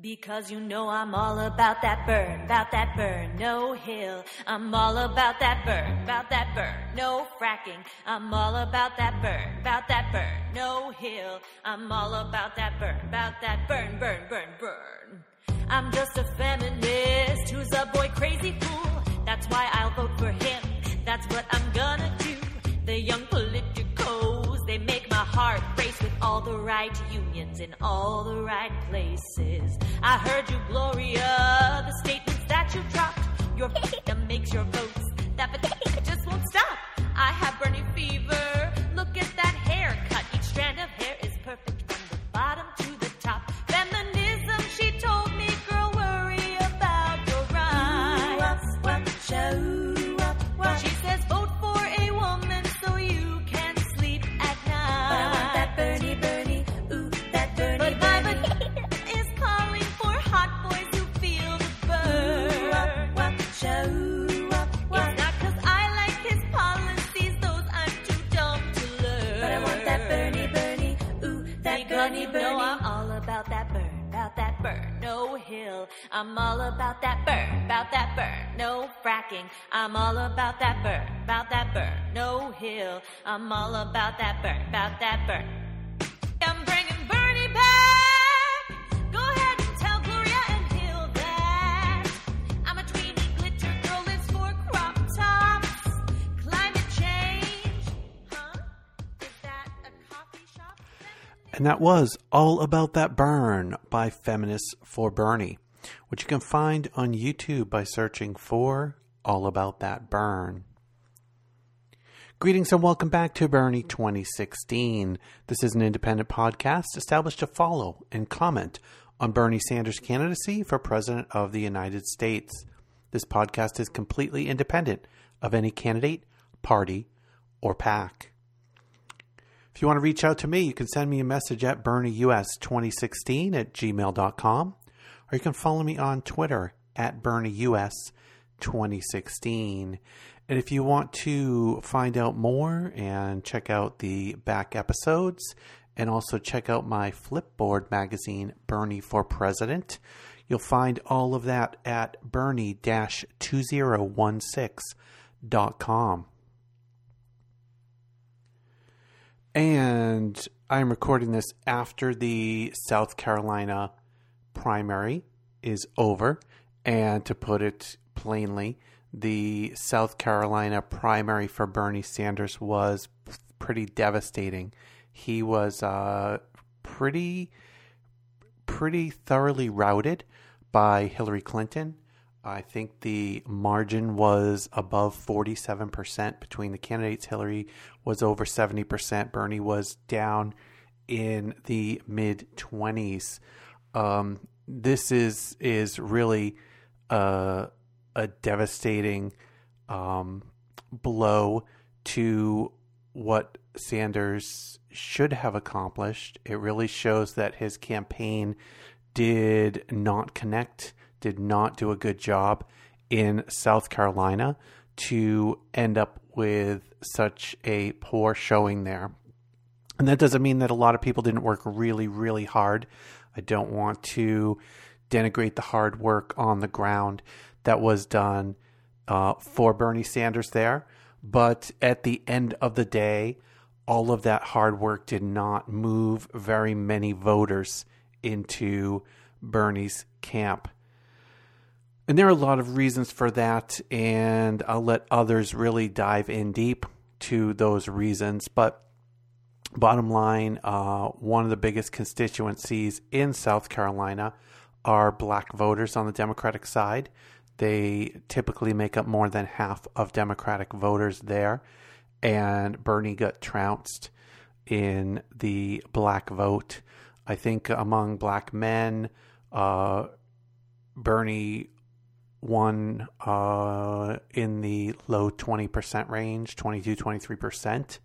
Because you know I'm all about that burn, about that burn, no hill. I'm all about that burn, about that burn, no fracking. I'm all about that burn, about that burn, no hill. I'm all about that burn, about that burn, burn, burn, burn. I'm just a feminist who's a boy crazy fool. That's why I'll vote for him. That's what I'm gonna do. The young my heart with all the right unions in all the right places. I heard you, Gloria, the statements that you dropped. Your that makes your votes. That but just won't stop. I have Bernie fever. Look at that haircut. Each strand of I'm all about that burn, about that burn, no fracking. I'm all about that burn, about that burn, no hill. I'm all about that burn, about that burn. I'm bringing And that was All About That Burn by Feminists for Bernie, which you can find on YouTube by searching for All About That Burn. Greetings and welcome back to Bernie 2016. This is an independent podcast established to follow and comment on Bernie Sanders' candidacy for President of the United States. This podcast is completely independent of any candidate, party, or PAC. If you want to reach out to me, you can send me a message at BernieUS2016 at gmail.com, or you can follow me on Twitter at BernieUS2016. And if you want to find out more and check out the back episodes, and also check out my Flipboard magazine, Bernie for President, you'll find all of that at bernie-2016.com. And I'm recording this after the South Carolina primary is over. And to put it plainly, the South Carolina primary for Bernie Sanders was pretty devastating. He was uh, pretty, pretty thoroughly routed by Hillary Clinton. I think the margin was above 47% between the candidates. Hillary was over 70%. Bernie was down in the mid 20s. Um, this is is really a, a devastating um, blow to what Sanders should have accomplished. It really shows that his campaign did not connect, did not do a good job in South Carolina to end up with such a poor showing there. And that doesn't mean that a lot of people didn't work really, really hard. I don't want to denigrate the hard work on the ground that was done uh, for Bernie Sanders there. But at the end of the day, all of that hard work did not move very many voters into Bernie's camp. And there are a lot of reasons for that, and I'll let others really dive in deep to those reasons. But bottom line, uh, one of the biggest constituencies in South Carolina are black voters on the Democratic side. They typically make up more than half of Democratic voters there, and Bernie got trounced in the black vote. I think among black men, uh, Bernie won uh, in the low 20% range, 22, 23%.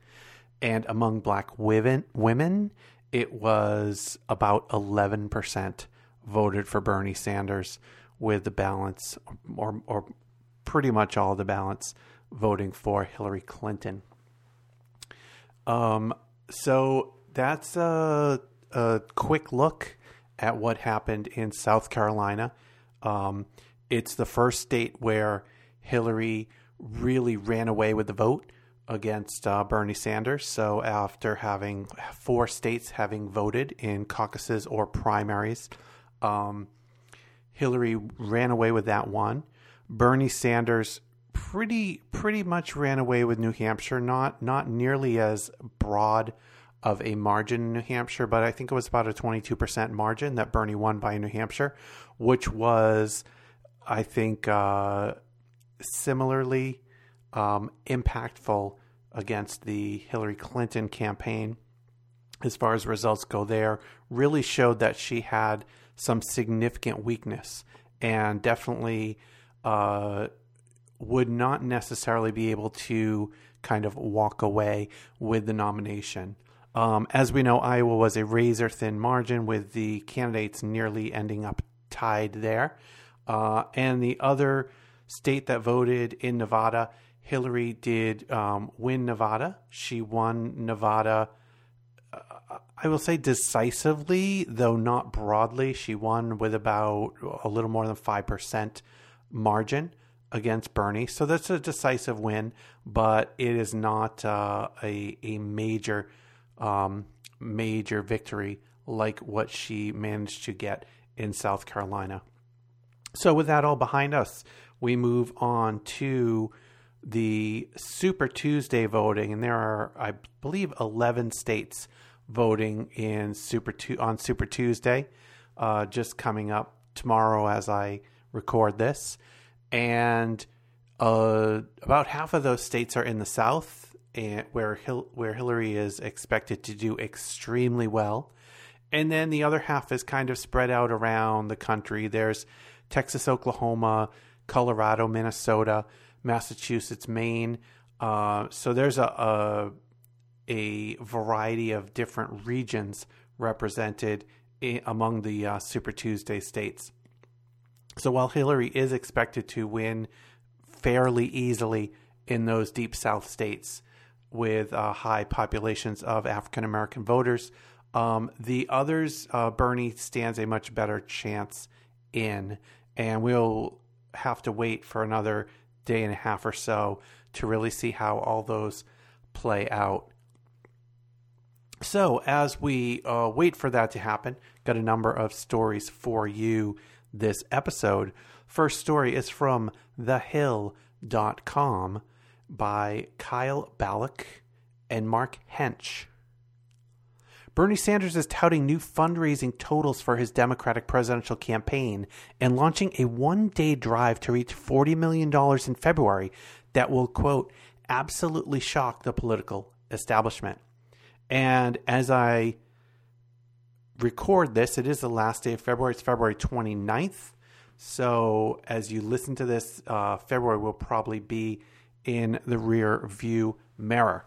And among black women, women, it was about 11% voted for Bernie Sanders, with the balance, or, or pretty much all the balance, voting for Hillary Clinton. Um, so that's a, a quick look at what happened in South Carolina. Um, it's the first state where Hillary really ran away with the vote against uh, Bernie Sanders. So, after having four states having voted in caucuses or primaries, um, Hillary ran away with that one. Bernie Sanders pretty pretty much ran away with New Hampshire. Not not nearly as broad of a margin in New Hampshire, but I think it was about a 22% margin that Bernie won by New Hampshire, which was, I think, uh, similarly um, impactful against the Hillary Clinton campaign as far as results go there. Really showed that she had some significant weakness and definitely uh, would not necessarily be able to kind of walk away with the nomination. Um, as we know, Iowa was a razor thin margin with the candidates nearly ending up tied there. Uh, and the other state that voted in Nevada, Hillary did um, win Nevada. She won Nevada, uh, I will say decisively, though not broadly. She won with about a little more than 5% margin against Bernie. So that's a decisive win, but it is not uh, a, a major um, major victory like what she managed to get in South Carolina. So, with that all behind us, we move on to the Super Tuesday voting, and there are, I believe, 11 states voting in Super tu- on Super Tuesday, uh, just coming up tomorrow as I record this. And uh, about half of those states are in the South, and where Hil- where Hillary is expected to do extremely well, and then the other half is kind of spread out around the country. There's Texas, Oklahoma, Colorado, Minnesota, Massachusetts, Maine. Uh, so there's a, a, a variety of different regions represented in, among the uh, Super Tuesday states. So while Hillary is expected to win fairly easily in those deep South states, with uh, high populations of African American voters. Um, the others, uh, Bernie stands a much better chance in, and we'll have to wait for another day and a half or so to really see how all those play out. So, as we uh, wait for that to happen, got a number of stories for you this episode. First story is from thehill.com by Kyle Balluck and Mark Hensch. Bernie Sanders is touting new fundraising totals for his Democratic presidential campaign and launching a one day drive to reach $40 million in February that will, quote, absolutely shock the political establishment. And as I record this, it is the last day of February. It's February 29th. So as you listen to this, uh, February will probably be in the rear view mirror.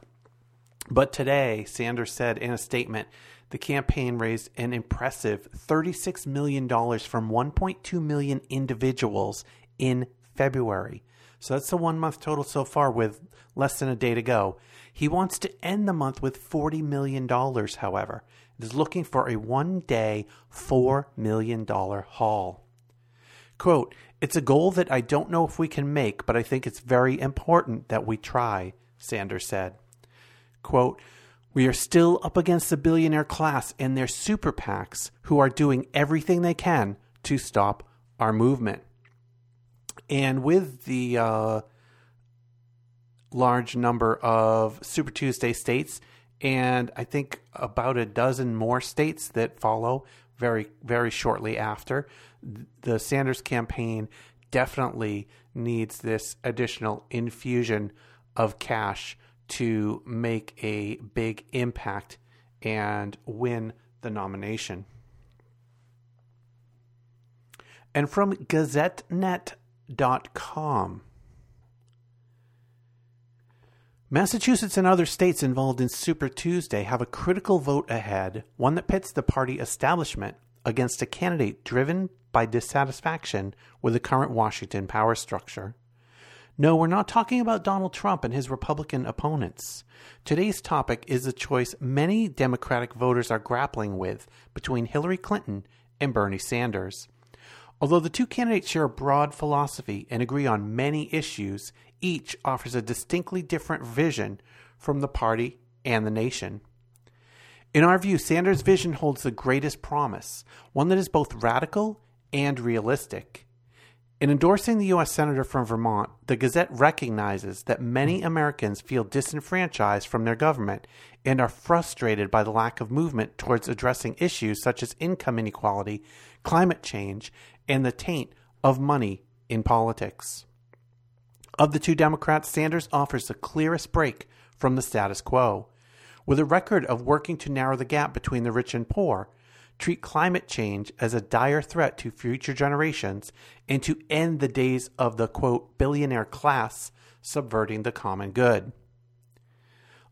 But today, Sanders said in a statement, the campaign raised an impressive $36 million from 1.2 million individuals in February. So that's the one month total so far with less than a day to go. He wants to end the month with $40 million, however. Is looking for a one day, $4 million haul. Quote, it's a goal that I don't know if we can make, but I think it's very important that we try, Sanders said. Quote, we are still up against the billionaire class and their super PACs who are doing everything they can to stop our movement. And with the uh, large number of Super Tuesday states, and I think about a dozen more states that follow very, very shortly after, the Sanders campaign definitely needs this additional infusion of cash to make a big impact and win the nomination. And from GazetteNet.com. Massachusetts and other states involved in Super Tuesday have a critical vote ahead, one that pits the party establishment against a candidate driven by dissatisfaction with the current Washington power structure. No, we're not talking about Donald Trump and his Republican opponents. Today's topic is the choice many Democratic voters are grappling with between Hillary Clinton and Bernie Sanders. Although the two candidates share a broad philosophy and agree on many issues, each offers a distinctly different vision from the party and the nation. In our view, Sanders' vision holds the greatest promise, one that is both radical and realistic. In endorsing the U.S. Senator from Vermont, the Gazette recognizes that many Americans feel disenfranchised from their government and are frustrated by the lack of movement towards addressing issues such as income inequality, climate change, and the taint of money in politics. Of the two Democrats, Sanders offers the clearest break from the status quo. With a record of working to narrow the gap between the rich and poor, treat climate change as a dire threat to future generations, and to end the days of the quote billionaire class subverting the common good.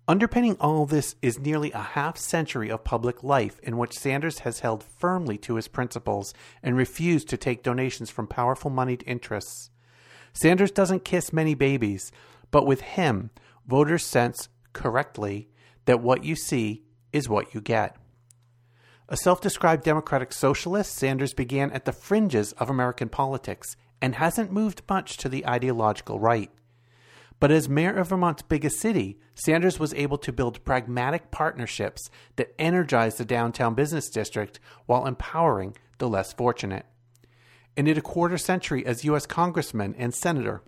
Underpinning all this is nearly a half century of public life in which Sanders has held firmly to his principles and refused to take donations from powerful moneyed interests. Sanders doesn't kiss many babies, but with him, voters sense correctly that what you see is what you get. A self described democratic socialist, Sanders began at the fringes of American politics and hasn't moved much to the ideological right. But as mayor of Vermont's biggest city, Sanders was able to build pragmatic partnerships that energized the downtown business district while empowering the less fortunate. And in a quarter century as U.S. Congressman and Senator,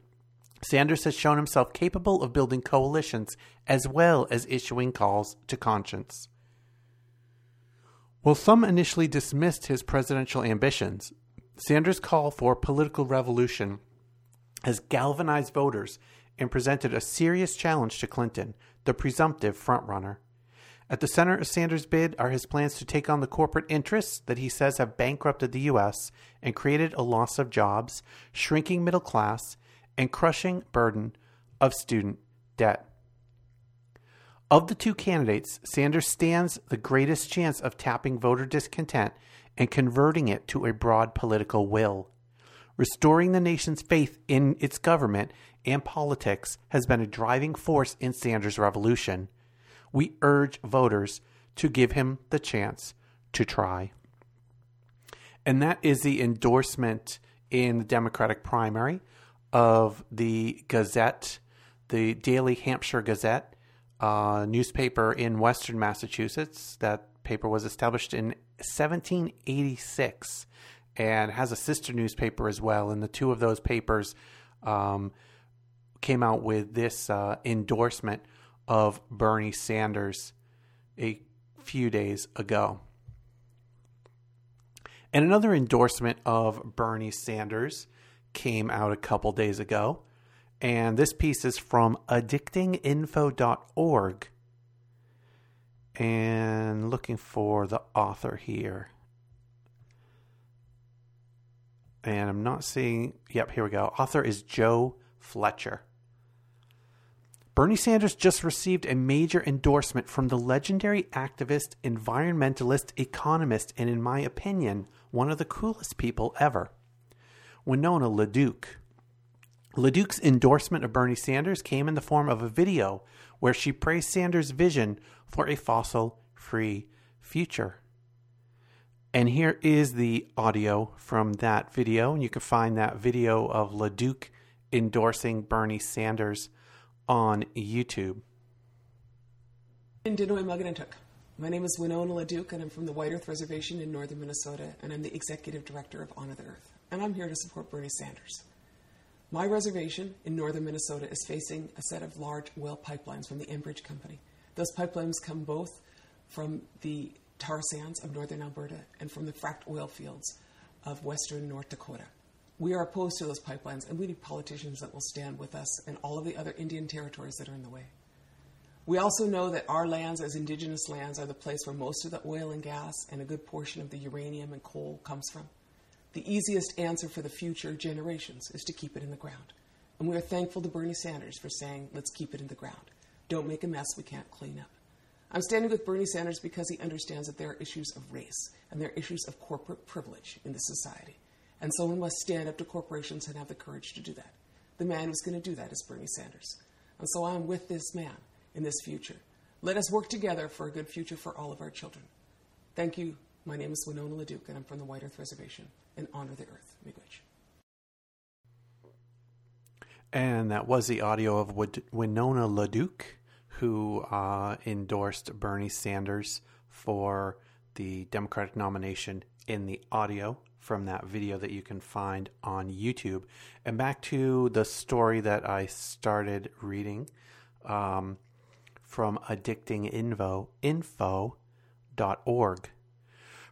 Sanders has shown himself capable of building coalitions as well as issuing calls to conscience. While some initially dismissed his presidential ambitions, Sanders' call for political revolution has galvanized voters and presented a serious challenge to Clinton, the presumptive frontrunner. At the center of Sanders' bid are his plans to take on the corporate interests that he says have bankrupted the U.S. and created a loss of jobs, shrinking middle class, and crushing burden of student debt. Of the two candidates, Sanders stands the greatest chance of tapping voter discontent and converting it to a broad political will. Restoring the nation's faith in its government and politics has been a driving force in Sanders' revolution. We urge voters to give him the chance to try. And that is the endorsement in the Democratic primary of the Gazette, the Daily Hampshire Gazette, uh, newspaper in Western Massachusetts. That paper was established in 1786 and has a sister newspaper as well. And the two of those papers um, came out with this uh, endorsement of Bernie Sanders a few days ago. And another endorsement of Bernie Sanders came out a couple days ago. And this piece is from addictinginfo.org. And looking for the author here. And I'm not seeing. Yep, here we go. Author is Joe Fletcher. Bernie Sanders just received a major endorsement from the legendary activist, environmentalist, economist, and in my opinion, one of the coolest people ever, Winona LaDuke. LaDuke's endorsement of Bernie Sanders came in the form of a video where she praised Sanders' vision for a fossil free future. And here is the audio from that video. And you can find that video of LaDuke endorsing Bernie Sanders on YouTube. My name is Winona LaDuke, and I'm from the White Earth Reservation in northern Minnesota, and I'm the executive director of Honor the Earth. And I'm here to support Bernie Sanders. My reservation in northern Minnesota is facing a set of large oil pipelines from the Enbridge Company. Those pipelines come both from the tar sands of northern Alberta and from the fracked oil fields of western North Dakota. We are opposed to those pipelines, and we need politicians that will stand with us and all of the other Indian territories that are in the way. We also know that our lands, as Indigenous lands, are the place where most of the oil and gas and a good portion of the uranium and coal comes from. The easiest answer for the future generations is to keep it in the ground. And we are thankful to Bernie Sanders for saying, let's keep it in the ground. Don't make a mess we can't clean up. I'm standing with Bernie Sanders because he understands that there are issues of race and there are issues of corporate privilege in this society. And someone must stand up to corporations and have the courage to do that. The man who's going to do that is Bernie Sanders. And so I'm with this man in this future. Let us work together for a good future for all of our children. Thank you My name is Winona LaDuke, and I'm from the White Earth Reservation and honor the earth. Miigwech. And that was the audio of Winona LaDuke, who uh, endorsed Bernie Sanders for the Democratic nomination in the audio from that video that you can find on YouTube. And back to the story that I started reading um, from addictinginfo, info.org.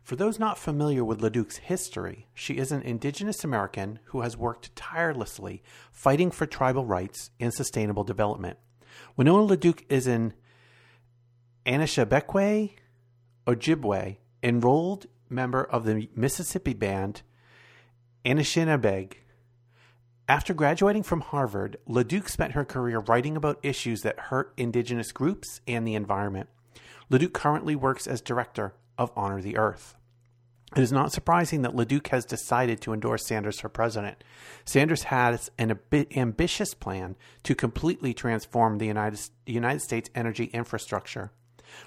For those not familiar with LaDuke's history, she is an Indigenous American who has worked tirelessly fighting for tribal rights and sustainable development. Winona LaDuke is an Anishinaabe Ojibwe enrolled member of the Mississippi band Anishinaabe. After graduating from Harvard, LaDuke spent her career writing about issues that hurt Indigenous groups and the environment. LaDuke currently works as director of Honor the Earth. It is not surprising that LaDuke has decided to endorse Sanders for president. Sanders has an ambitious plan to completely transform the United, United States energy infrastructure.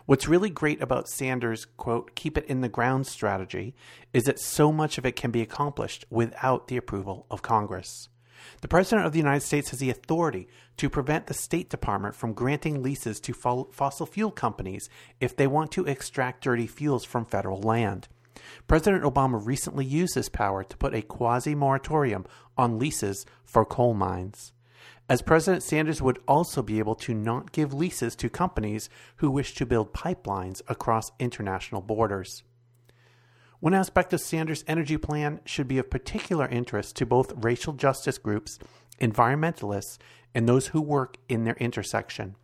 What's really great about Sanders' quote, keep it in the ground strategy is that so much of it can be accomplished without the approval of Congress. The President of the United States has the authority to prevent the State Department from granting leases to fossil fuel companies if they want to extract dirty fuels from federal land. President Obama recently used this power to put a quasi moratorium on leases for coal mines. As President Sanders would also be able to not give leases to companies who wish to build pipelines across international borders. One aspect of Sanders' energy plan should be of particular interest to both racial justice groups, environmentalists, and those who work in their intersection.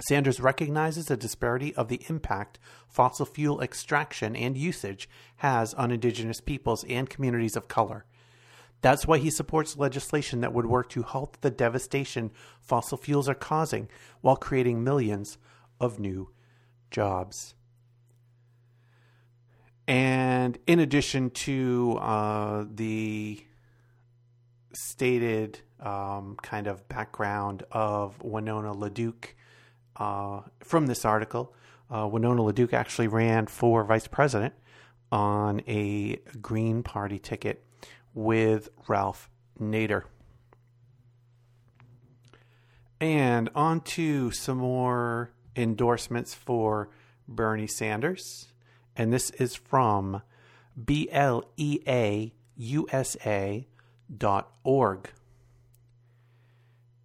Sanders recognizes the disparity of the impact fossil fuel extraction and usage has on Indigenous peoples and communities of color. That's why he supports legislation that would work to halt the devastation fossil fuels are causing while creating millions of new jobs. And in addition to uh, the stated um, kind of background of Winona LaDuke uh, from this article, uh, Winona LaDuke actually ran for vice president on a Green Party ticket with Ralph Nader. And on to some more endorsements for Bernie Sanders and this is from bleausa.org.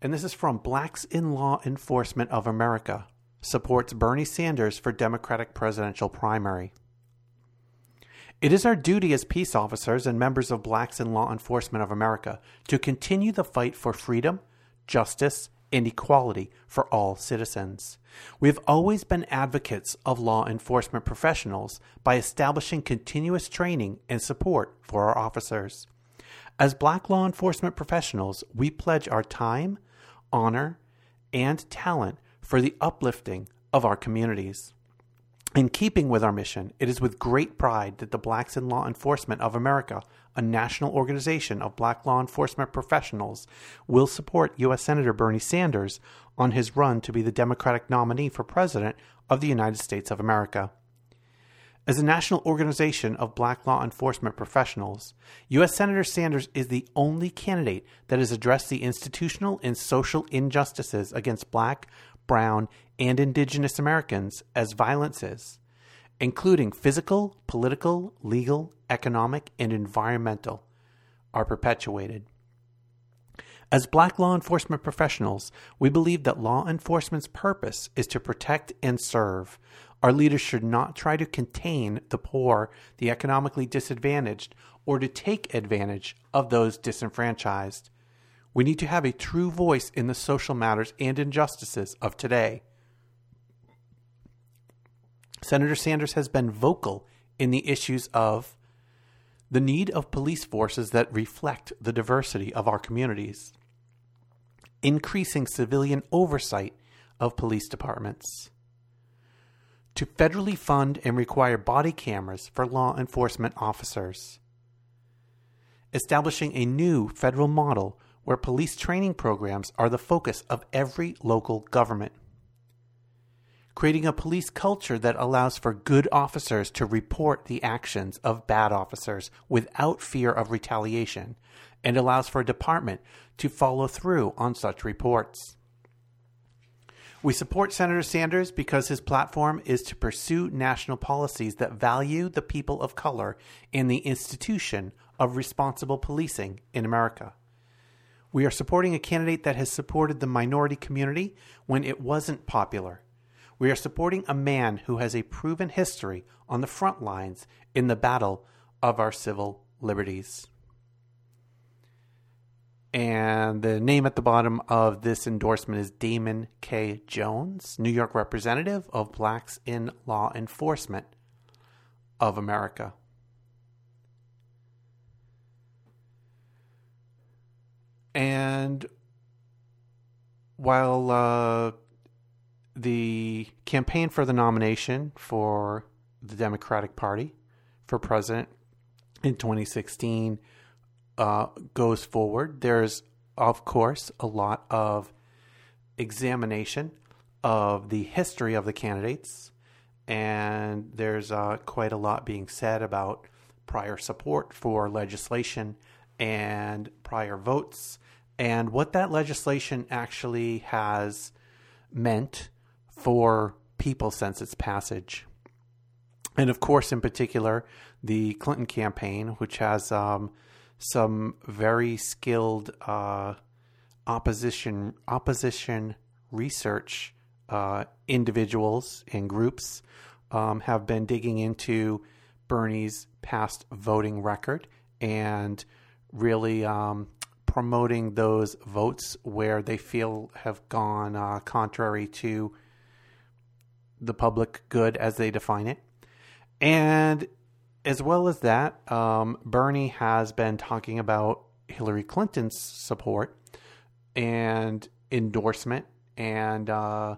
And this is from Blacks in Law Enforcement of America supports Bernie Sanders for Democratic presidential primary. It is our duty as peace officers and members of Blacks in Law Enforcement of America to continue the fight for freedom, justice, and equality for all citizens. We have always been advocates of law enforcement professionals by establishing continuous training and support for our officers. As black law enforcement professionals, we pledge our time, honor, and talent for the uplifting of our communities. In keeping with our mission, it is with great pride that the Blacks in Law Enforcement of America, a national organization of black law enforcement professionals, will support U.S. Senator Bernie Sanders on his run to be the Democratic nominee for President of the United States of America. As a national organization of black law enforcement professionals, U.S. Senator Sanders is the only candidate that has addressed the institutional and social injustices against black, brown, and indigenous Americans as violences, including physical, political, legal, economic, and environmental, are perpetuated. As black law enforcement professionals, we believe that law enforcement's purpose is to protect and serve. Our leaders should not try to contain the poor, the economically disadvantaged, or to take advantage of those disenfranchised. We need to have a true voice in the social matters and injustices of today. Senator Sanders has been vocal in the issues of the need of police forces that reflect the diversity of our communities, increasing civilian oversight of police departments, to federally fund and require body cameras for law enforcement officers, establishing a new federal model where police training programs are the focus of every local government. creating a police culture that allows for good officers to report the actions of bad officers without fear of retaliation, and allows for a department to follow through on such reports. We support Senator Sanders because his platform is to pursue national policies that value the people of color and the institution of responsible policing in America. We are supporting a candidate that has supported the minority community when it wasn't popular. We are supporting a man who has a proven history on the front lines in the battle of our civil liberties. And the name at the bottom of this endorsement is Damon K. Jones, New York representative of Blacks in Law Enforcement of America. And while uh, the campaign for the nomination for the Democratic Party for president in 2016 uh, goes forward, there's, of course, a lot of examination of the history of the candidates, and there's uh, quite a lot being said about prior support for legislation and prior votes and what that legislation actually has meant for people since its passage. And of course, in particular, the Clinton campaign, which has um, some very skilled uh, opposition opposition research uh, individuals and groups um, have been digging into Bernie's past voting record and really um, promoting those votes where they feel have gone uh, contrary to the public good as they define it. And as well as that, um, Bernie has been talking about Hillary Clinton's support and endorsement and uh,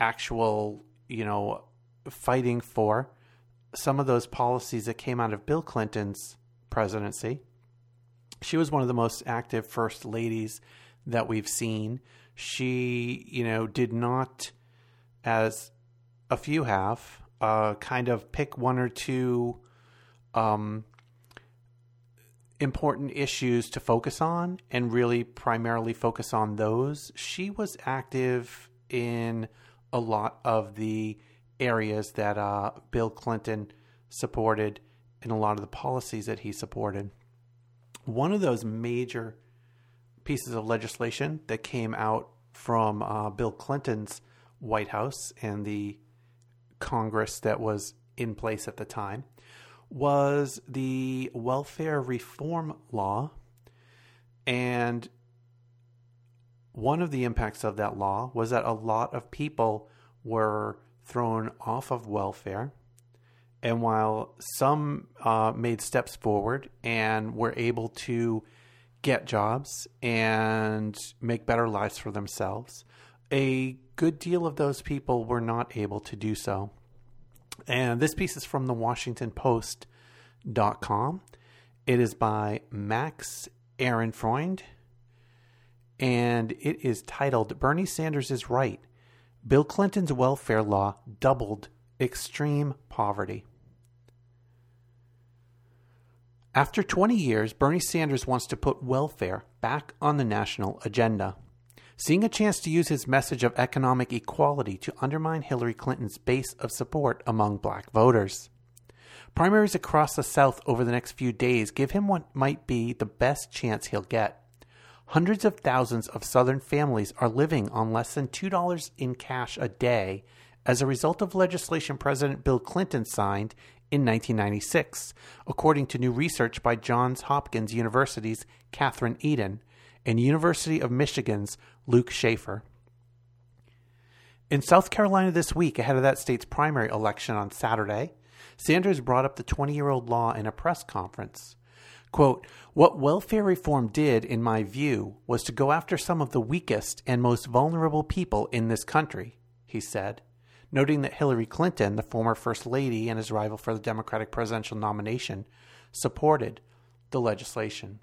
actual, you know, fighting for some of those policies that came out of Bill Clinton's presidency she was one of the most active first ladies that we've seen. She, you know, did not, as a few have, uh, kind of pick one or two um, important issues to focus on and really primarily focus on those. She was active in a lot of the areas that uh, Bill Clinton supported and a lot of the policies that he supported. One of those major pieces of legislation that came out from uh, Bill Clinton's White House and the Congress that was in place at the time was the welfare reform law. And one of the impacts of that law was that a lot of people were thrown off of welfare and while some uh, made steps forward and were able to get jobs and make better lives for themselves, a good deal of those people were not able to do so. And this piece is from the Washington Post.com. It is by Max Ehrenfreund, and it is titled Bernie Sanders is Right. Bill Clinton's welfare law doubled extreme poverty. After 20 years, Bernie Sanders wants to put welfare back on the national agenda, seeing a chance to use his message of economic equality to undermine Hillary Clinton's base of support among black voters. Primaries across the South over the next few days give him what might be the best chance he'll get. Hundreds of thousands of Southern families are living on less than $2 in cash a day as a result of legislation President Bill Clinton signed in 1996, according to new research by Johns Hopkins University's Katherine Edin and University of Michigan's Luke Shaefer. In South Carolina this week, ahead of that state's primary election on Saturday, Sanders brought up the 20 year old law in a press conference. Quote, What welfare reform did, in my view, was to go after some of the weakest and most vulnerable people in this country, he said noting that Hillary Clinton, the former First Lady and his rival for the Democratic presidential nomination, supported the legislation.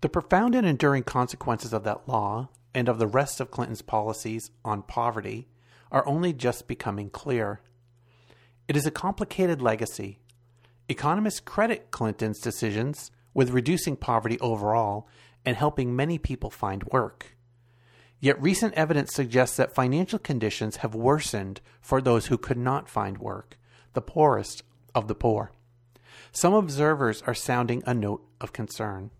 The profound and enduring consequences of that law, and of the rest of Clinton's policies on poverty are only just becoming clear. It is a complicated legacy. Economists credit Clinton's decisions with reducing poverty overall and helping many people find work. Yet recent evidence suggests that financial conditions have worsened for those who could not find work, the poorest of the poor. Some observers are sounding a note of concern.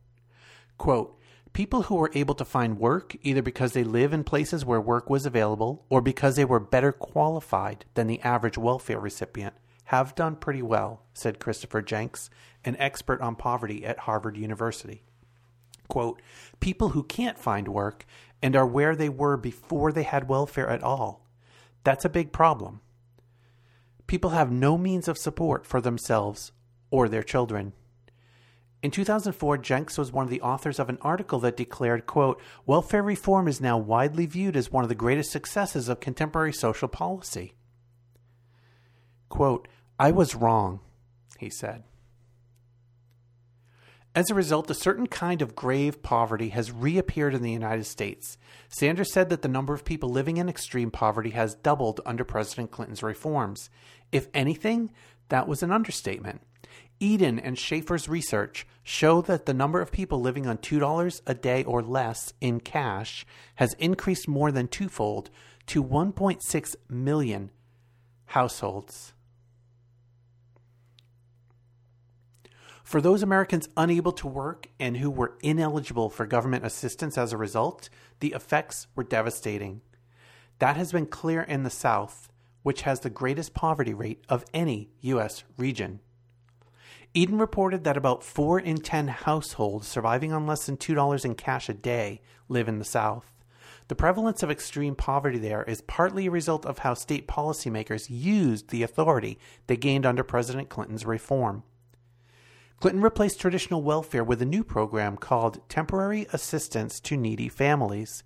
Quote, People who were able to find work either because they live in places where work was available or because they were better qualified than the average welfare recipient have done pretty well, said Christopher Jencks, an expert on poverty at Harvard University. Quote, people who can't find work and are where they were before they had welfare at all. That's a big problem. People have no means of support for themselves or their children. In 2004, Jencks was one of the authors of an article that declared, quote, welfare reform is now widely viewed as one of the greatest successes of contemporary social policy. Quote, I was wrong, he said. As a result, a certain kind of grave poverty has reappeared in the United States. Sanders said that the number of people living in extreme poverty has doubled under President Clinton's reforms. If anything, that was an understatement. Edin and Shaefer's research show that the number of people living on $2 a day or less in cash has increased more than twofold to 1.6 million households. For those Americans unable to work and who were ineligible for government assistance as a result, the effects were devastating. That has been clear in the South, which has the greatest poverty rate of any U.S. region. Edin reported that about 4 in 10 households surviving on less than $2 in cash a day live in the South. The prevalence of extreme poverty there is partly a result of how state policymakers used the authority they gained under President Clinton's reform. Clinton replaced traditional welfare with a new program called Temporary Assistance to Needy Families.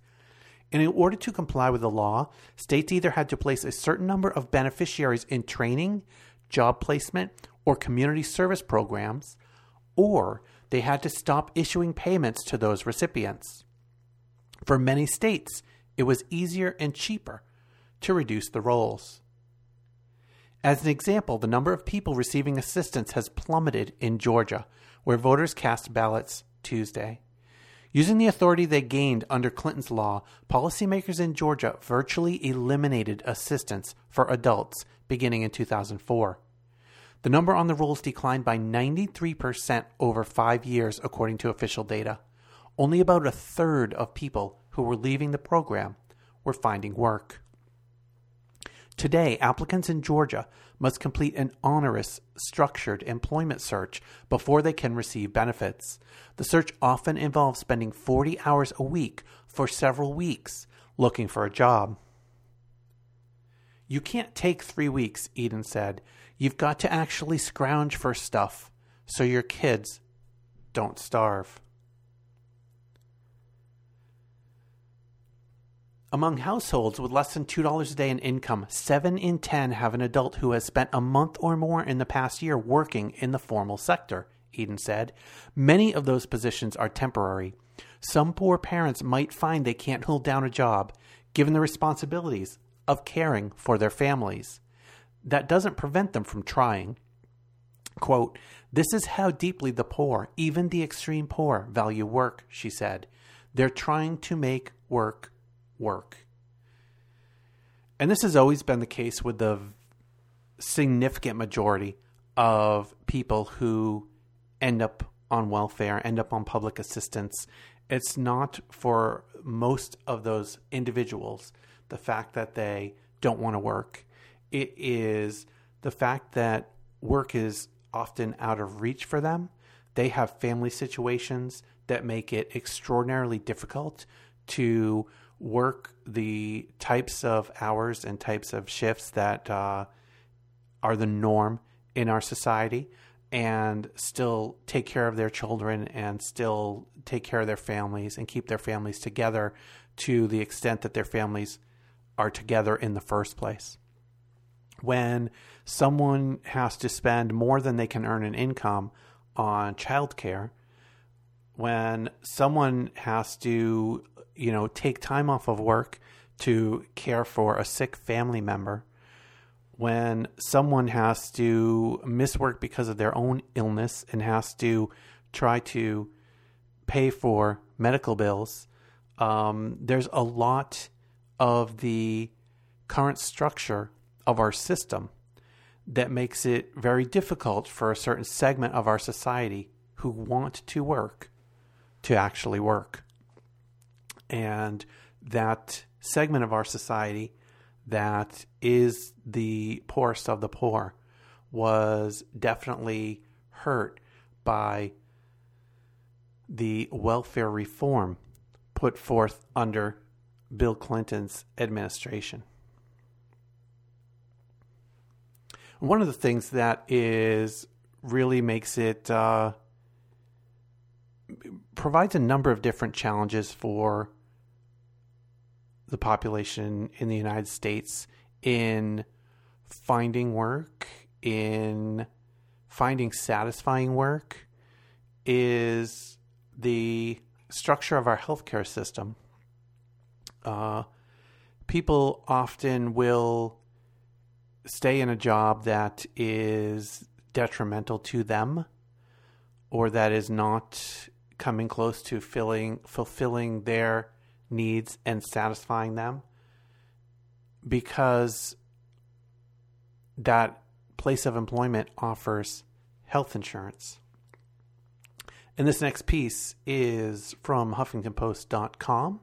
And in order to comply with the law, states either had to place a certain number of beneficiaries in training, job placement, or community service programs, or they had to stop issuing payments to those recipients. For many states, it was easier and cheaper to reduce the rolls. As an example, the number of people receiving assistance has plummeted in Georgia, where voters cast ballots Tuesday. Using the authority they gained under Clinton's law, policymakers in Georgia virtually eliminated assistance for adults beginning in 2004. The number on the rolls declined by 93% over five years, according to official data. Only about a third of people who were leaving the program were finding work. Today, applicants in Georgia must complete an onerous, structured employment search before they can receive benefits. The search often involves spending 40 hours a week for several weeks looking for a job. You can't take three weeks, Edin said. You've got to actually scrounge for stuff so your kids don't starve. Among households with less than $2 a day in income, 7 in 10 have an adult who has spent a month or more in the past year working in the formal sector, Edin said. Many of those positions are temporary. Some poor parents might find they can't hold down a job, given the responsibilities of caring for their families that doesn't prevent them from trying. Quote, This is how deeply the poor, even the extreme poor, value work, she said. They're trying to make work work. And this has always been the case with the significant majority of people who end up on welfare, end up on public assistance. It's not for most of those individuals the fact that they don't want to work it is the fact that work is often out of reach for them. They have family situations that make it extraordinarily difficult to work the types of hours and types of shifts that uh, are the norm in our society and still take care of their children and still take care of their families and keep their families together to the extent that their families are together in the first place. When someone has to spend more than they can earn an income on childcare, when someone has to you know, take time off of work to care for a sick family member, when someone has to miss work because of their own illness and has to try to pay for medical bills, um, there's a lot of the current structure of our system that makes it very difficult for a certain segment of our society who want to work to actually work. And that segment of our society that is the poorest of the poor was definitely hurt by the welfare reform put forth under Bill Clinton's administration. One of the things that is really makes it uh, provides a number of different challenges for the population in the United States in finding work, in finding satisfying work, is the structure of our healthcare system. Uh, people often will stay in a job that is detrimental to them or that is not coming close to filling fulfilling their needs and satisfying them because that place of employment offers health insurance. And this next piece is from HuffingtonPost.com.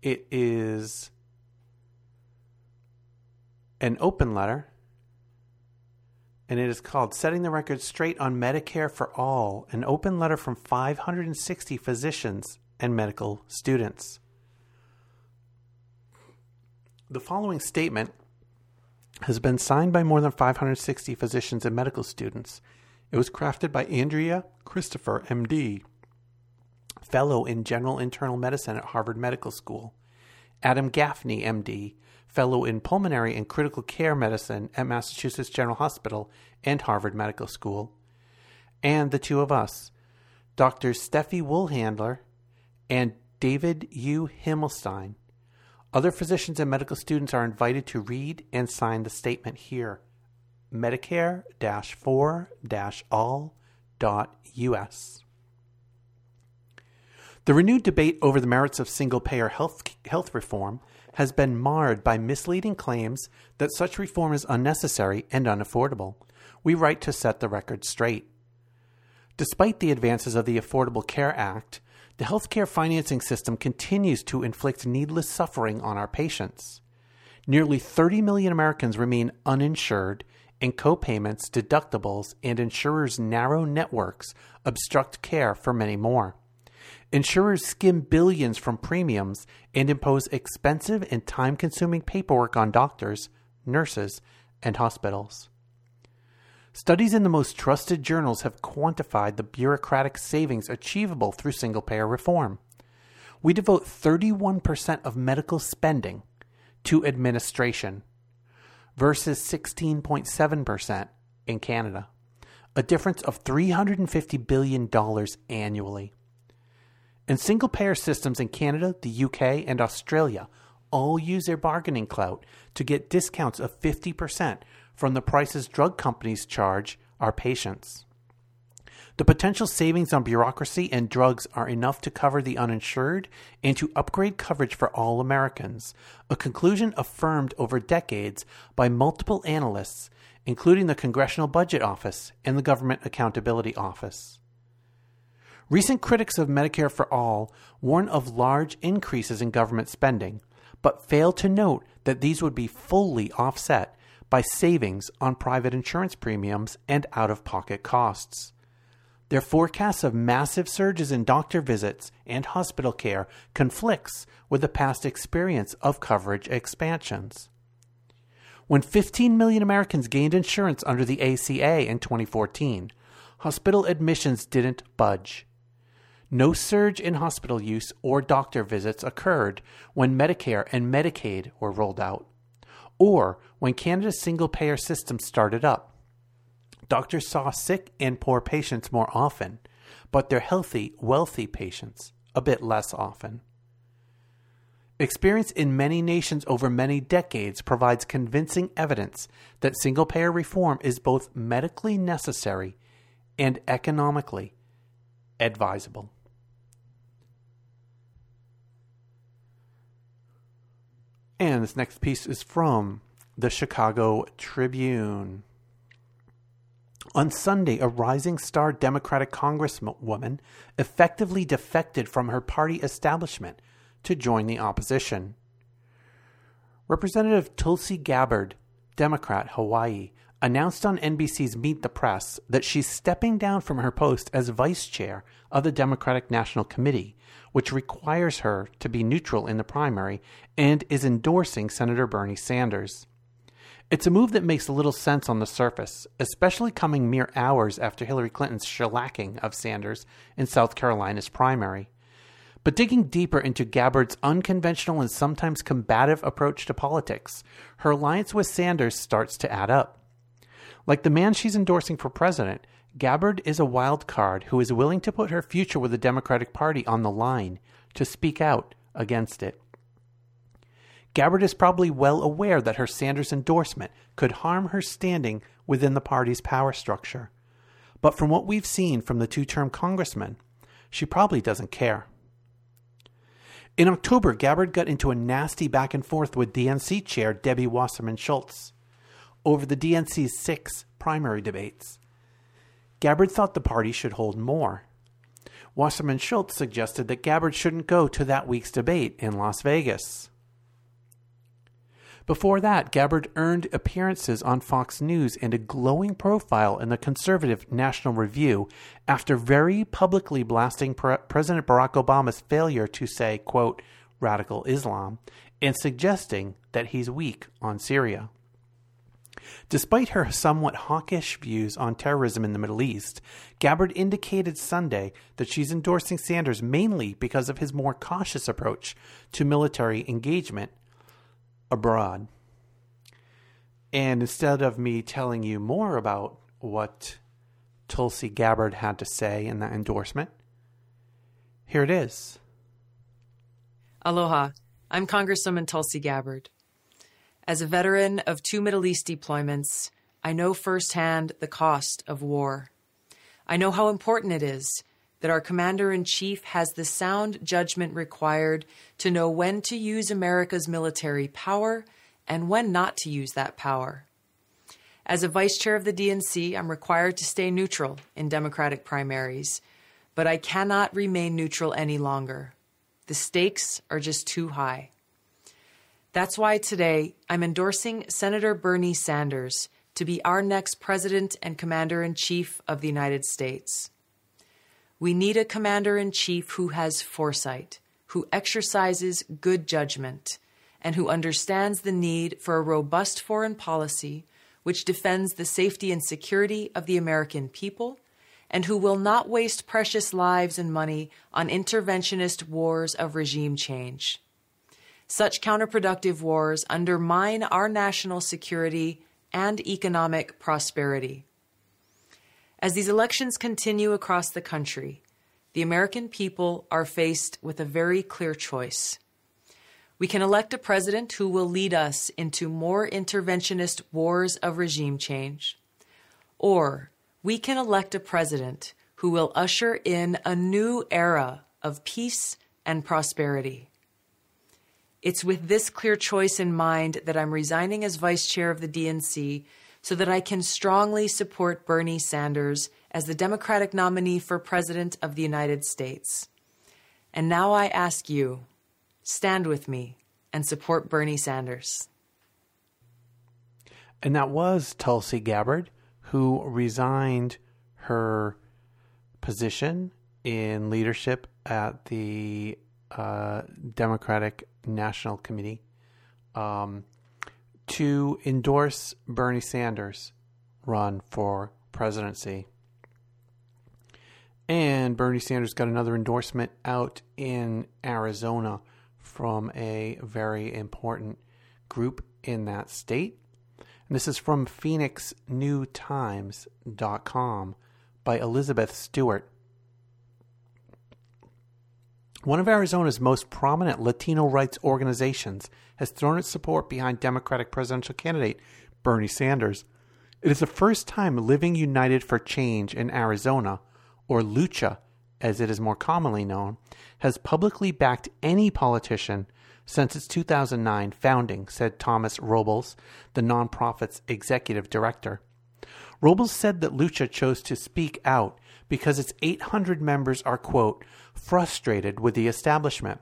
It is an open letter, and it is called Setting the Record Straight on Medicare for All, an open letter from 560 physicians and medical students. The following statement has been signed by more than 560 physicians and medical students it was crafted by Andrea Christopher, MD, Fellow in General Internal Medicine at Harvard Medical School, Adam Gaffney, MD, Fellow in Pulmonary and Critical Care Medicine at Massachusetts General Hospital and Harvard Medical School, and the two of us, Dr. Steffie Woolhandler and David U. Himmelstein. Other physicians and medical students are invited to read and sign the statement here. Medicare 4 all.us. The renewed debate over the merits of single payer health, health reform has been marred by misleading claims that such reform is unnecessary and unaffordable. We write to set the record straight. Despite the advances of the Affordable Care Act, the healthcare financing system continues to inflict needless suffering on our patients. Nearly 30 million Americans remain uninsured and co-payments, deductibles, and insurers' narrow networks obstruct care for many more. Insurers skim billions from premiums and impose expensive and time consuming paperwork on doctors, nurses, and hospitals. Studies in the most trusted journals have quantified the bureaucratic savings achievable through single payer reform. We devote 31% of medical spending to administration versus 16.7% in Canada, a difference of $350 billion annually. And single payer systems in Canada, the UK, and Australia all use their bargaining clout to get discounts of 50% from the prices drug companies charge our patients. The potential savings on bureaucracy and drugs are enough to cover the uninsured and to upgrade coverage for all Americans, a conclusion affirmed over decades by multiple analysts, including the Congressional Budget Office and the Government Accountability Office. Recent critics of Medicare for All warn of large increases in government spending, but fail to note that these would be fully offset by savings on private insurance premiums and out of pocket costs. Their forecasts of massive surges in doctor visits and hospital care conflicts with the past experience of coverage expansions. When 15 million Americans gained insurance under the ACA in 2014, hospital admissions didn't budge. No surge in hospital use or doctor visits occurred when Medicare and Medicaid were rolled out, or when Canada's single payer system started up doctors saw sick and poor patients more often, but their healthy, wealthy patients a bit less often. Experience in many nations over many decades provides convincing evidence that single payer reform is both medically necessary and economically advisable. And this next piece is from the Chicago Tribune. On Sunday, a rising star Democratic Congresswoman effectively defected from her party establishment to join the opposition. Representative Tulsi Gabbard, Democrat, Hawaii, announced on NBC's Meet the Press that she's stepping down from her post as vice chair of the Democratic National Committee, which requires her to be neutral in the primary and is endorsing Senator Bernie Sanders. It's a move that makes little sense on the surface, especially coming mere hours after Hillary Clinton's shellacking of Sanders in South Carolina's primary. But digging deeper into Gabbard's unconventional and sometimes combative approach to politics, her alliance with Sanders starts to add up. Like the man she's endorsing for president, Gabbard is a wild card who is willing to put her future with the Democratic Party on the line to speak out against it. Gabbard is probably well aware that her Sanders endorsement could harm her standing within the party's power structure. But from what we've seen from the two term congressman, she probably doesn't care. In October, Gabbard got into a nasty back and forth with DNC chair Debbie Wasserman Schultz over the DNC's six primary debates. Gabbard thought the party should hold more. Wasserman Schultz suggested that Gabbard shouldn't go to that week's debate in Las Vegas. Before that, Gabbard earned appearances on Fox News and a glowing profile in the conservative National Review after very publicly blasting Pre- President Barack Obama's failure to say, quote, radical Islam, and suggesting that he's weak on Syria. Despite her somewhat hawkish views on terrorism in the Middle East, Gabbard indicated Sunday that she's endorsing Sanders mainly because of his more cautious approach to military engagement abroad. And instead of me telling you more about what Tulsi Gabbard had to say in that endorsement, here it is. Aloha. I'm Congresswoman Tulsi Gabbard. As a veteran of two Middle East deployments, I know firsthand the cost of war. I know how important it is that our Commander in Chief has the sound judgment required to know when to use America's military power and when not to use that power. As a vice chair of the DNC, I'm required to stay neutral in Democratic primaries, but I cannot remain neutral any longer. The stakes are just too high. That's why today I'm endorsing Senator Bernie Sanders to be our next President and Commander in Chief of the United States. We need a commander in chief who has foresight, who exercises good judgment, and who understands the need for a robust foreign policy which defends the safety and security of the American people, and who will not waste precious lives and money on interventionist wars of regime change. Such counterproductive wars undermine our national security and economic prosperity. As these elections continue across the country, the American people are faced with a very clear choice. We can elect a president who will lead us into more interventionist wars of regime change, or we can elect a president who will usher in a new era of peace and prosperity. It's with this clear choice in mind that I'm resigning as vice chair of the DNC so that I can strongly support Bernie Sanders as the Democratic nominee for President of the United States. And now I ask you stand with me and support Bernie Sanders. And that was Tulsi Gabbard, who resigned her position in leadership at the uh, Democratic National Committee um, to endorse Bernie Sanders' run for presidency. And Bernie Sanders got another endorsement out in Arizona from a very important group in that state. And this is from PhoenixNewTimes.com by Elizabeth Stewart. One of Arizona's most prominent Latino rights organizations has thrown its support behind Democratic presidential candidate Bernie Sanders. It is the first time Living United for Change in Arizona, or Lucha as it is more commonly known, has publicly backed any politician since its 2009 founding, said Thomas Robles, the nonprofit's executive director. Robles said that Lucha chose to speak out because its 800 members are, quote, frustrated with the establishment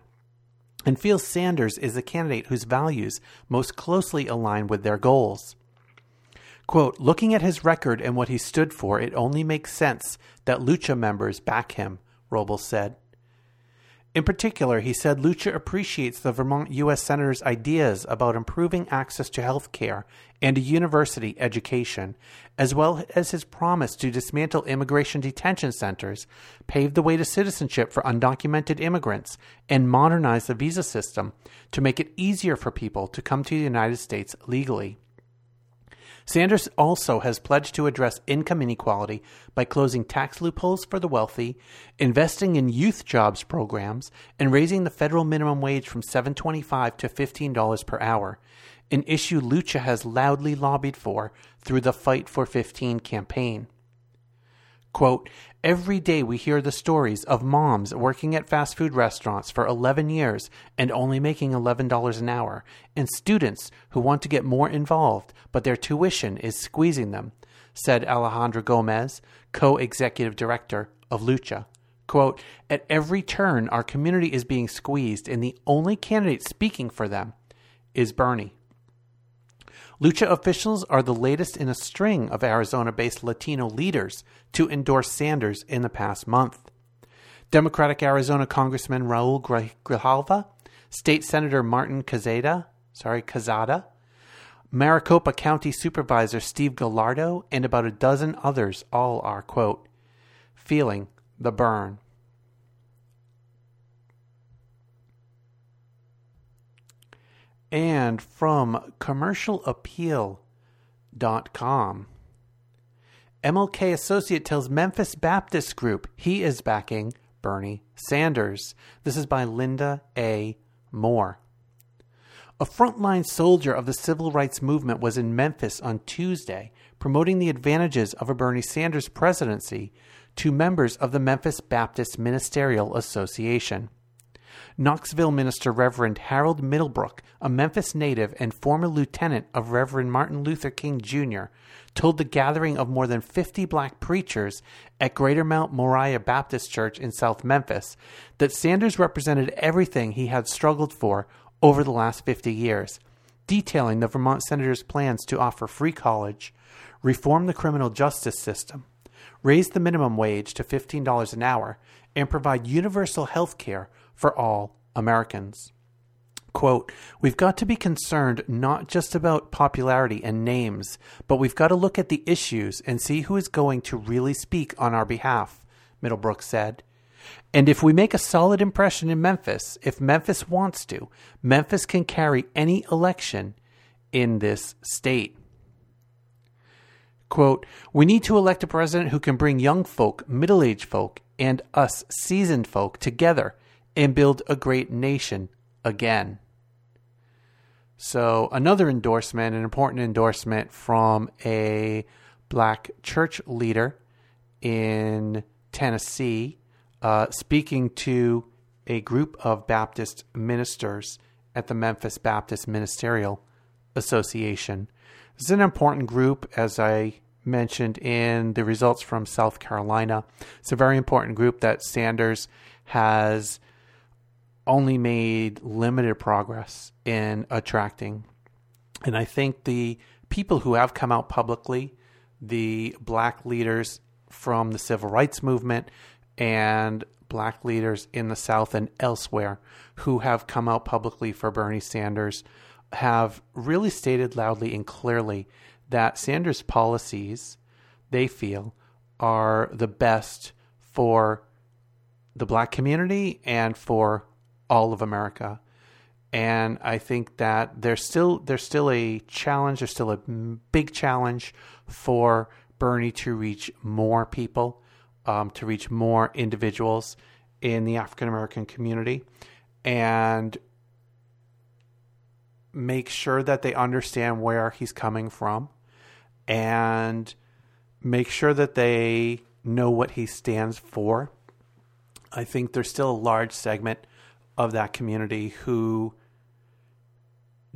and feels Sanders is the candidate whose values most closely align with their goals. Quote, looking at his record and what he stood for, it only makes sense that Lucha members back him, Robles said. In particular, he said Lucha appreciates the Vermont U.S. Senator's ideas about improving access to health care and a university education, as well as his promise to dismantle immigration detention centers, pave the way to citizenship for undocumented immigrants, and modernize the visa system to make it easier for people to come to the United States legally. Sanders also has pledged to address income inequality by closing tax loopholes for the wealthy, investing in youth jobs programs, and raising the federal minimum wage from $7.25 to $15 per hour, an issue Lucha has loudly lobbied for through the Fight for 15 campaign. Quote, Every day we hear the stories of moms working at fast food restaurants for 11 years and only making $11 an hour, and students who want to get more involved, but their tuition is squeezing them, said Alejandra Gomez, co executive director of Lucha. Quote, At every turn, our community is being squeezed, and the only candidate speaking for them is Bernie. Lucha officials are the latest in a string of Arizona based Latino leaders to endorse Sanders in the past month. Democratic Arizona Congressman Raul Grijalva, State Senator Martin Cazada, sorry, Cazada, Maricopa County Supervisor Steve Gallardo, and about a dozen others all are, quote, feeling the Bern. And from commercialappeal.com. MLK Associate tells Memphis Baptist Group he is backing Bernie Sanders. This is by Linda A. Moore. A frontline soldier of the civil rights movement was in Memphis on Tuesday promoting the advantages of a Bernie Sanders presidency to members of the Memphis Baptist Ministerial Association. Knoxville minister Reverend Harold Middlebrook, a Memphis native and former lieutenant of Reverend Martin Luther King Jr., told the gathering of more than 50 black preachers at Greater Mount Moriah Baptist Church in South Memphis that Sanders represented everything he had struggled for over the last 50 years, detailing the Vermont senator's plans to offer free college, reform the criminal justice system, raise the minimum wage to $15 an hour, and provide universal health care for all Americans. Quote, we've got to be concerned not just about popularity and names, but we've got to look at the issues and see who is going to really speak on our behalf, Middlebrook said. And if we make a solid impression in Memphis, if Memphis wants to, Memphis can carry any election in this state. Quote, we need to elect a president who can bring young folk, middle aged folk, and us seasoned folk together and build a great nation again. So, another endorsement, an important endorsement from a black church leader in Tennessee, uh, speaking to a group of Baptist ministers at the Memphis Baptist Ministerial Association. This is an important group, as I mentioned in the results from South Carolina. It's a very important group that Sanders has only made limited progress in attracting. And I think the people who have come out publicly, the black leaders from the civil rights movement and black leaders in the South and elsewhere who have come out publicly for Bernie Sanders, have really stated loudly and clearly that Sanders' policies, they feel, are the best for the black community and for all of America. And I think that there's still there's still a challenge, there's still a big challenge for Bernie to reach more people, um, to reach more individuals, in the African American community and make sure that they understand where he's coming from and make sure that they know what he stands for. I think there's still a large segment of that community who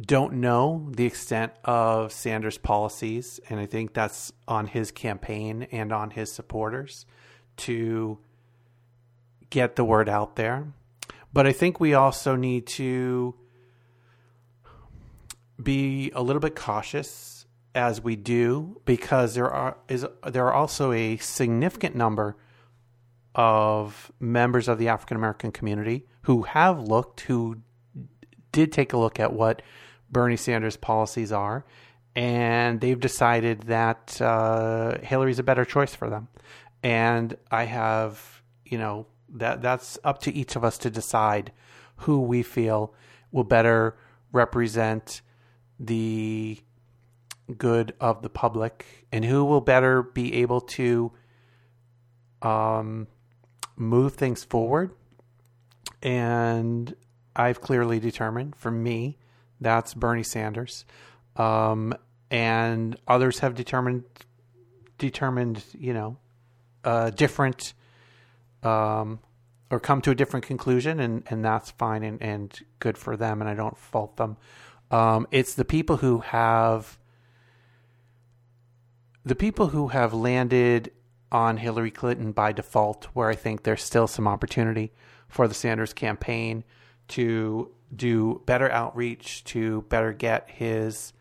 don't know the extent of Sanders' policies, and I think that's on his campaign and on his supporters to get the word out there. But I think we also need to be a little bit cautious as we do because there are is there are also a significant number of members of the African American community who have looked who did take a look at what Bernie Sanders' policies are and they've decided that uh, Hillary's a better choice for them. And I have you know that that's up to each of us to decide who we feel will better represent the good of the public and who will better be able to um, move things forward. And I've clearly determined for me that's Bernie Sanders. Um, and others have determined determined, you know, different um, or come to a different conclusion, and, and that's fine and, and good for them, and I don't fault them. Um, it's the people who have the people who have landed on Hillary Clinton by default, where I think there's still some opportunity for the Sanders campaign to do better outreach, to better get his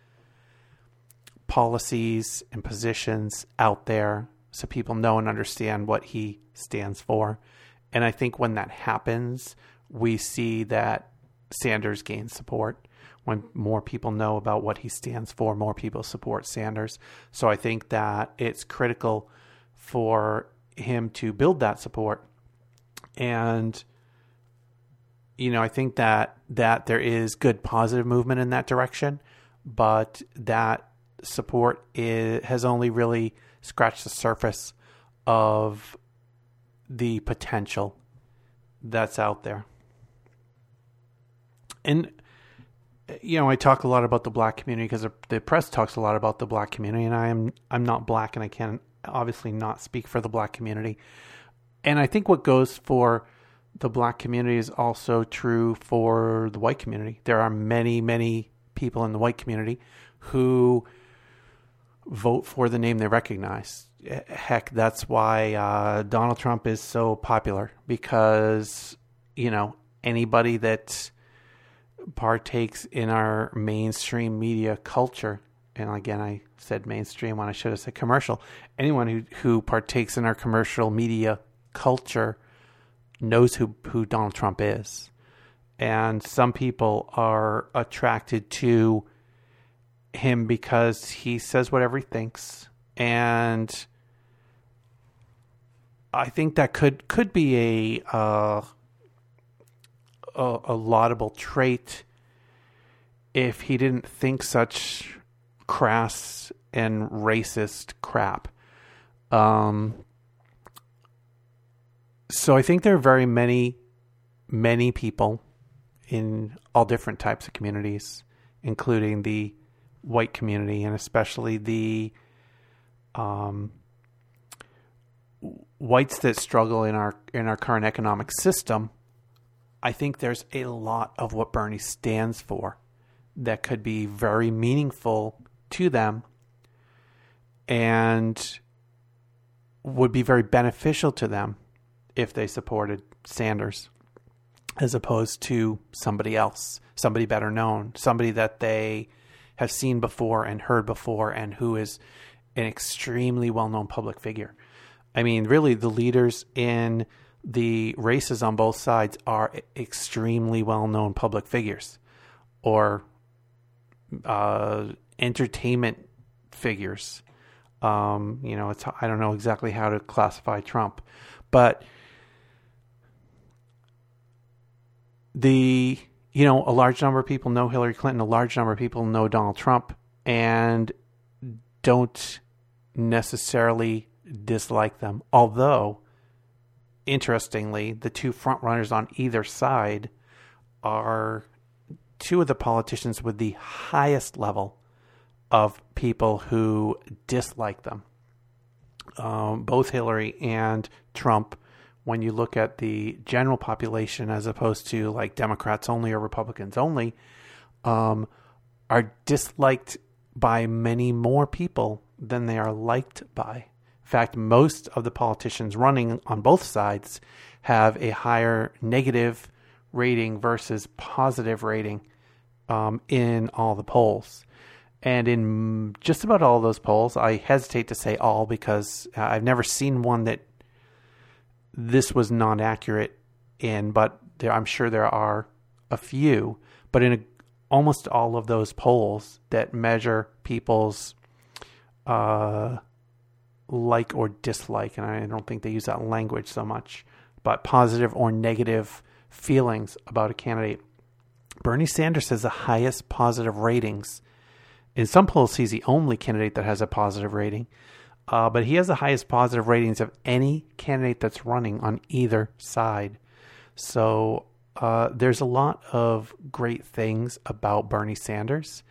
policies and positions out there so people know and understand what he stands for. And I think when that happens, we see that Sanders gains support. When more people know about what he stands for, more people support Sanders. So I think that it's critical for him to build that support. And you know, I think that that there is good positive movement in that direction, but that support is, has only really scratched the surface of the potential that's out there. And you know, I talk a lot about the black community because the press talks a lot about the black community, and I am I'm not black, and I can obviously not speak for the black community. And I think what goes for the black community is also true for the white community. There are many, many people in the white community who vote for the name they recognize. Heck, that's why uh, Donald Trump is so popular because, you know, anybody that partakes in our mainstream media culture, and again, I said mainstream when I should have said commercial, anyone who, who partakes in our commercial media culture knows who, who Donald Trump is. And some people are attracted to him because he says whatever he thinks and I think that could could be a uh, a, a laudable trait if he didn't think such crass and racist crap. Um, so I think there are very many, many people in all different types of communities, including the white community and especially the um, whites that struggle in our in our current economic system, I think there's a lot of what Bernie stands for that could be very meaningful to them and would be very beneficial to them if they supported Sanders as opposed to somebody else, somebody better known, somebody that they have seen before and heard before and who is an extremely well known public figure. I mean, really, the leaders in the races on both sides are extremely well known public figures or uh, entertainment figures. Um, you know, it's I don't know exactly how to classify Trump, but the you know a large number of people know Hillary Clinton, a large number of people know Donald Trump, and don't necessarily dislike them. Although interestingly, the two frontrunners on either side are two of the politicians with the highest level of people who dislike them. Um, both Hillary and Trump, when you look at the general population as opposed to like Democrats only or Republicans only, um, are disliked by many more people than they are liked by. In fact, most of the politicians running on both sides have a higher negative rating versus positive rating um, in all the polls. And in just about all those polls, I hesitate to say all because I've never seen one that this was not accurate in, but there, I'm sure there are a few. But in a, almost all of those polls that measure people's uh, like or dislike, and I don't think they use that language so much, but positive or negative feelings about a candidate. Bernie Sanders has the highest positive ratings. In some polls, he's the only candidate that has a positive rating, uh, but he has the highest positive ratings of any candidate that's running on either side. So uh, there's a lot of great things about Bernie Sanders.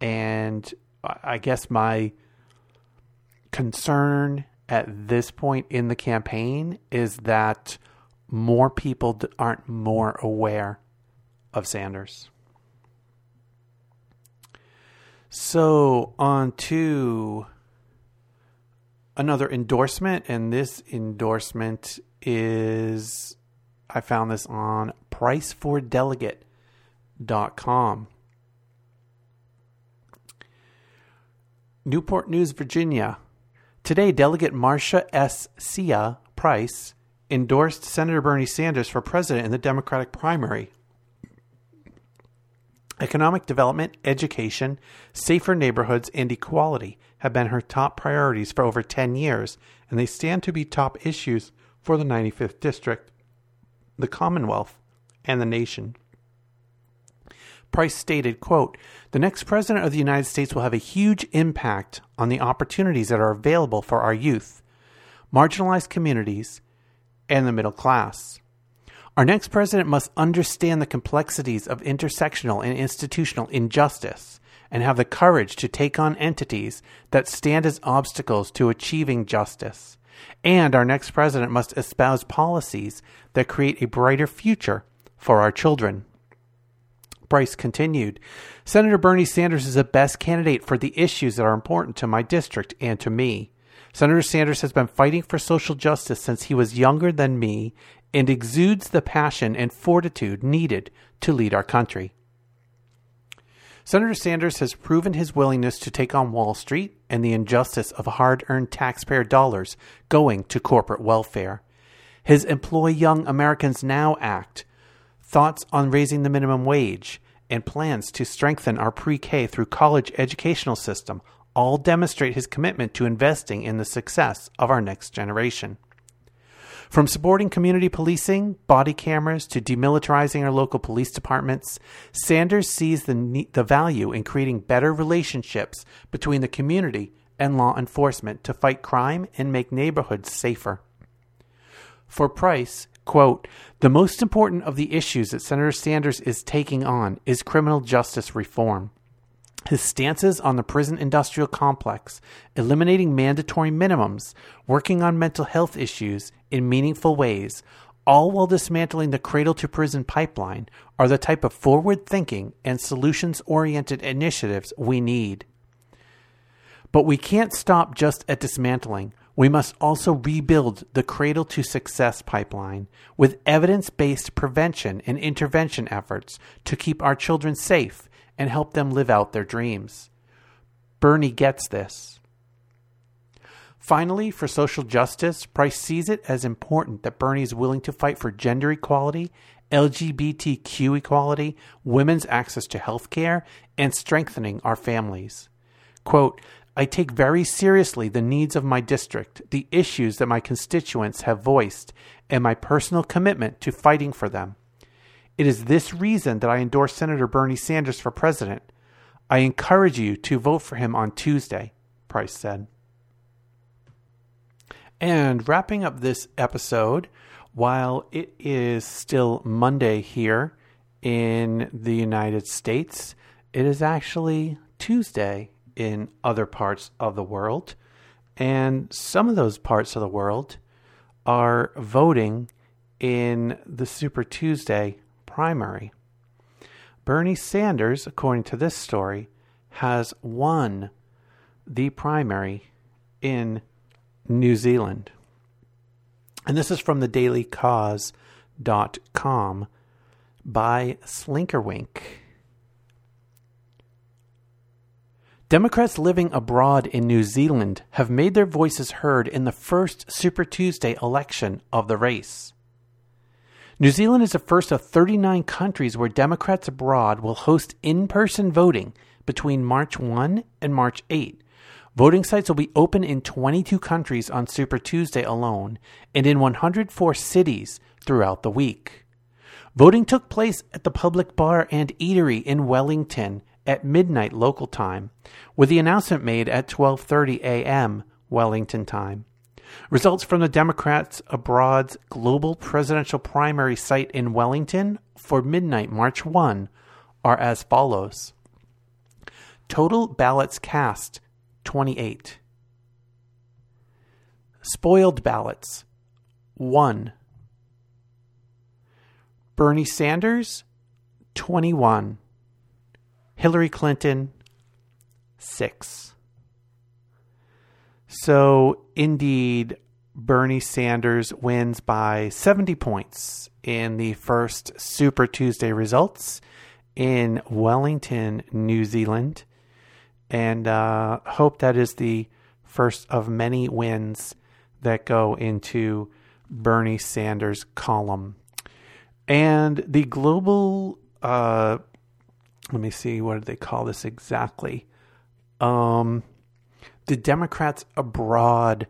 And I guess my concern at this point in the campaign is that more people aren't more aware of Sanders. So, on to another endorsement, and this endorsement is I found this on pricefordelegate.com. Newport News, Virginia. Today, Delegate Marcia S. Cia Price endorsed Senator Bernie Sanders for president in the Democratic primary. Economic development, education, safer neighborhoods, and equality have been her top priorities for over 10 years, and they stand to be top issues for the 95th District, the Commonwealth, and the nation. Price stated, quote, The next president of the United States will have a huge impact on the opportunities that are available for our youth, marginalized communities, and the middle class. Our next president must understand the complexities of intersectional and institutional injustice and have the courage to take on entities that stand as obstacles to achieving justice. And our next president must espouse policies that create a brighter future for our children. Price continued Senator Bernie Sanders is the best candidate for the issues that are important to my district and to me. Senator Sanders has been fighting for social justice since he was younger than me and exudes the passion and fortitude needed to lead our country. Senator Sanders has proven his willingness to take on Wall Street and the injustice of hard earned taxpayer dollars going to corporate welfare. His Employ Young Americans Now Act, thoughts on raising the minimum wage, and plans to strengthen our pre K through college educational system all demonstrate his commitment to investing in the success of our next generation. From supporting community policing, body cameras, to demilitarizing our local police departments, Sanders sees the, the value in creating better relationships between the community and law enforcement to fight crime and make neighborhoods safer. For Price, quote, the most important of the issues that Senator Sanders is taking on is criminal justice reform. His stances on the prison industrial complex, eliminating mandatory minimums, working on mental health issues in meaningful ways, all while dismantling the cradle to prison pipeline, are the type of forward thinking and solutions oriented initiatives we need. But we can't stop just at dismantling. We must also rebuild the cradle to success pipeline with evidence based prevention and intervention efforts to keep our children safe and help them live out their dreams. Bernie gets this. Finally, for social justice, Price sees it as important that Bernie is willing to fight for gender equality, LGBTQ equality, women's access to health care, and strengthening our families. Quote, I take very seriously the needs of my district, the issues that my constituents have voiced, and my personal commitment to fighting for them. It is this reason that I endorse Senator Bernie Sanders for president. I encourage you to vote for him on Tuesday, Price said. And wrapping up this episode, while it is still Monday here in the United States, it is actually Tuesday in other parts of the world. And some of those parts of the world are voting in the Super Tuesday primary. Bernie Sanders, according to this story, has won the primary in New Zealand. And this is from the dailykos.com by Slinkerwink. Democrats living abroad in New Zealand have made their voices heard in the first Super Tuesday election of the race. New Zealand is the first of 39 countries where Democrats abroad will host in person voting between March 1 and March 8. Voting sites will be open in 22 countries on Super Tuesday alone and in 104 cities throughout the week. Voting took place at the public bar and eatery in Wellington at midnight local time, with the announcement made at 12:30 a.m. Wellington time. Results from the Democrats Abroad's global presidential primary site in Wellington for midnight March 1 are as follows. Total ballots cast 28. Spoiled ballots 1. Bernie Sanders 21. Hillary Clinton 6. So, indeed, Bernie Sanders wins by 70 points in the first Super Tuesday results in Wellington, New Zealand and uh, hope that is the first of many wins that go into Bernie Sanders' column. And the global, uh, let me see, what did they call this exactly? Um, the Democrats abroad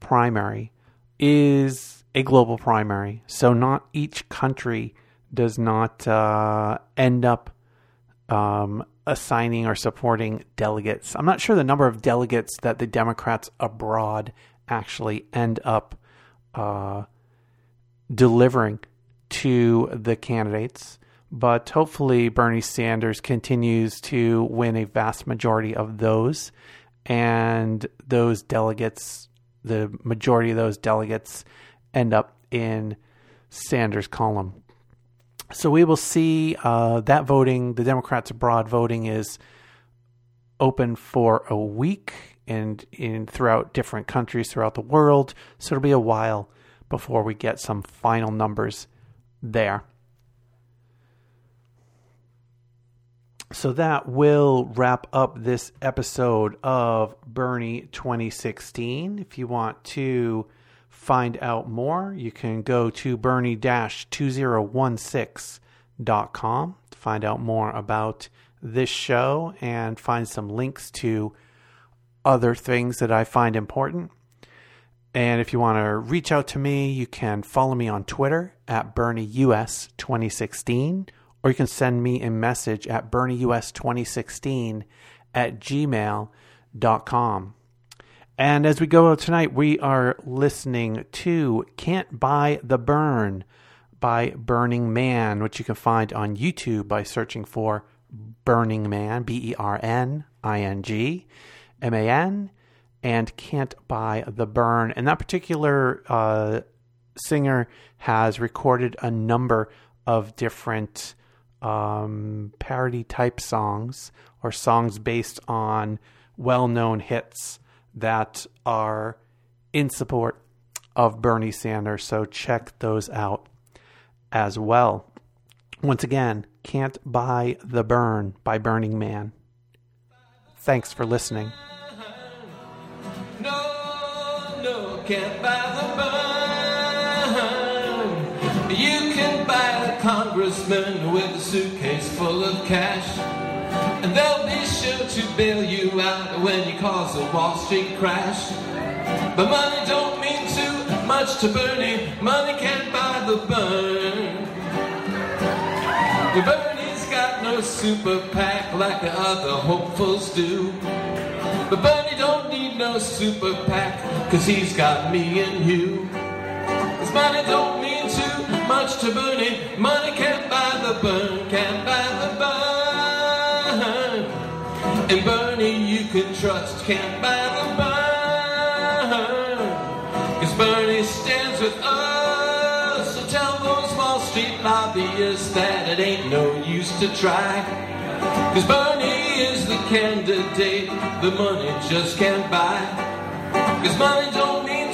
primary is a global primary. So not each country does not uh, end up um, assigning or supporting delegates. I'm not sure the number of delegates that the Democrats abroad actually end up uh, delivering to the candidates, but hopefully Bernie Sanders continues to win a vast majority of those, and those delegates, the majority of those delegates, end up in Sanders' column. So we will see uh, that voting, the Democrats abroad voting is open for a week and in throughout different countries throughout the world. So it'll be a while before we get some final numbers there. So that will wrap up this episode of Bernie 2016. If you want to find out more, you can go to bernie 2016.com to find out more about this show and find some links to other things that I find important. And if you want to reach out to me, you can follow me on Twitter at BernieUS2016, or you can send me a message at BernieUS2016 at gmail.com. And as we go tonight, we are listening to Can't Buy the Bern by Berning Man, which you can find on YouTube by searching for Berning Man, B E R N I N G M A N, and Can't Buy the Bern. And that particular uh, singer has recorded a number of different um, parody type songs or songs based on well known hits that are in support of Bernie Sanders. So check those out as well. Once again, Can't Buy the Bern by Berning Man. Thanks for listening. No, no, congressman with a suitcase full of cash. And they'll be sure to bail you out when you cause a Wall Street crash. But money don't mean too much to Bernie. Money can't buy the burn. The Bernie's got no super PAC like the other hopefuls do. But Bernie don't need no super PAC, cause he's got me and you. Cause money don't mean much to Bernie. Money can't buy the burn, can't buy the burn. And Bernie you can trust, can't buy the burn. Cause Bernie stands with us. So tell those Wall Street lobbyists that it ain't no use to try. Cause Bernie is the candidate the money just can't buy. Cause money don't mean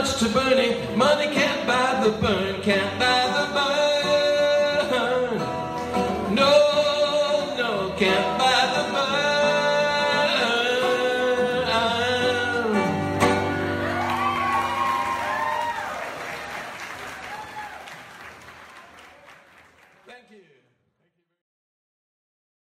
much to burning. Money can't buy the Bern, can't buy the Bern.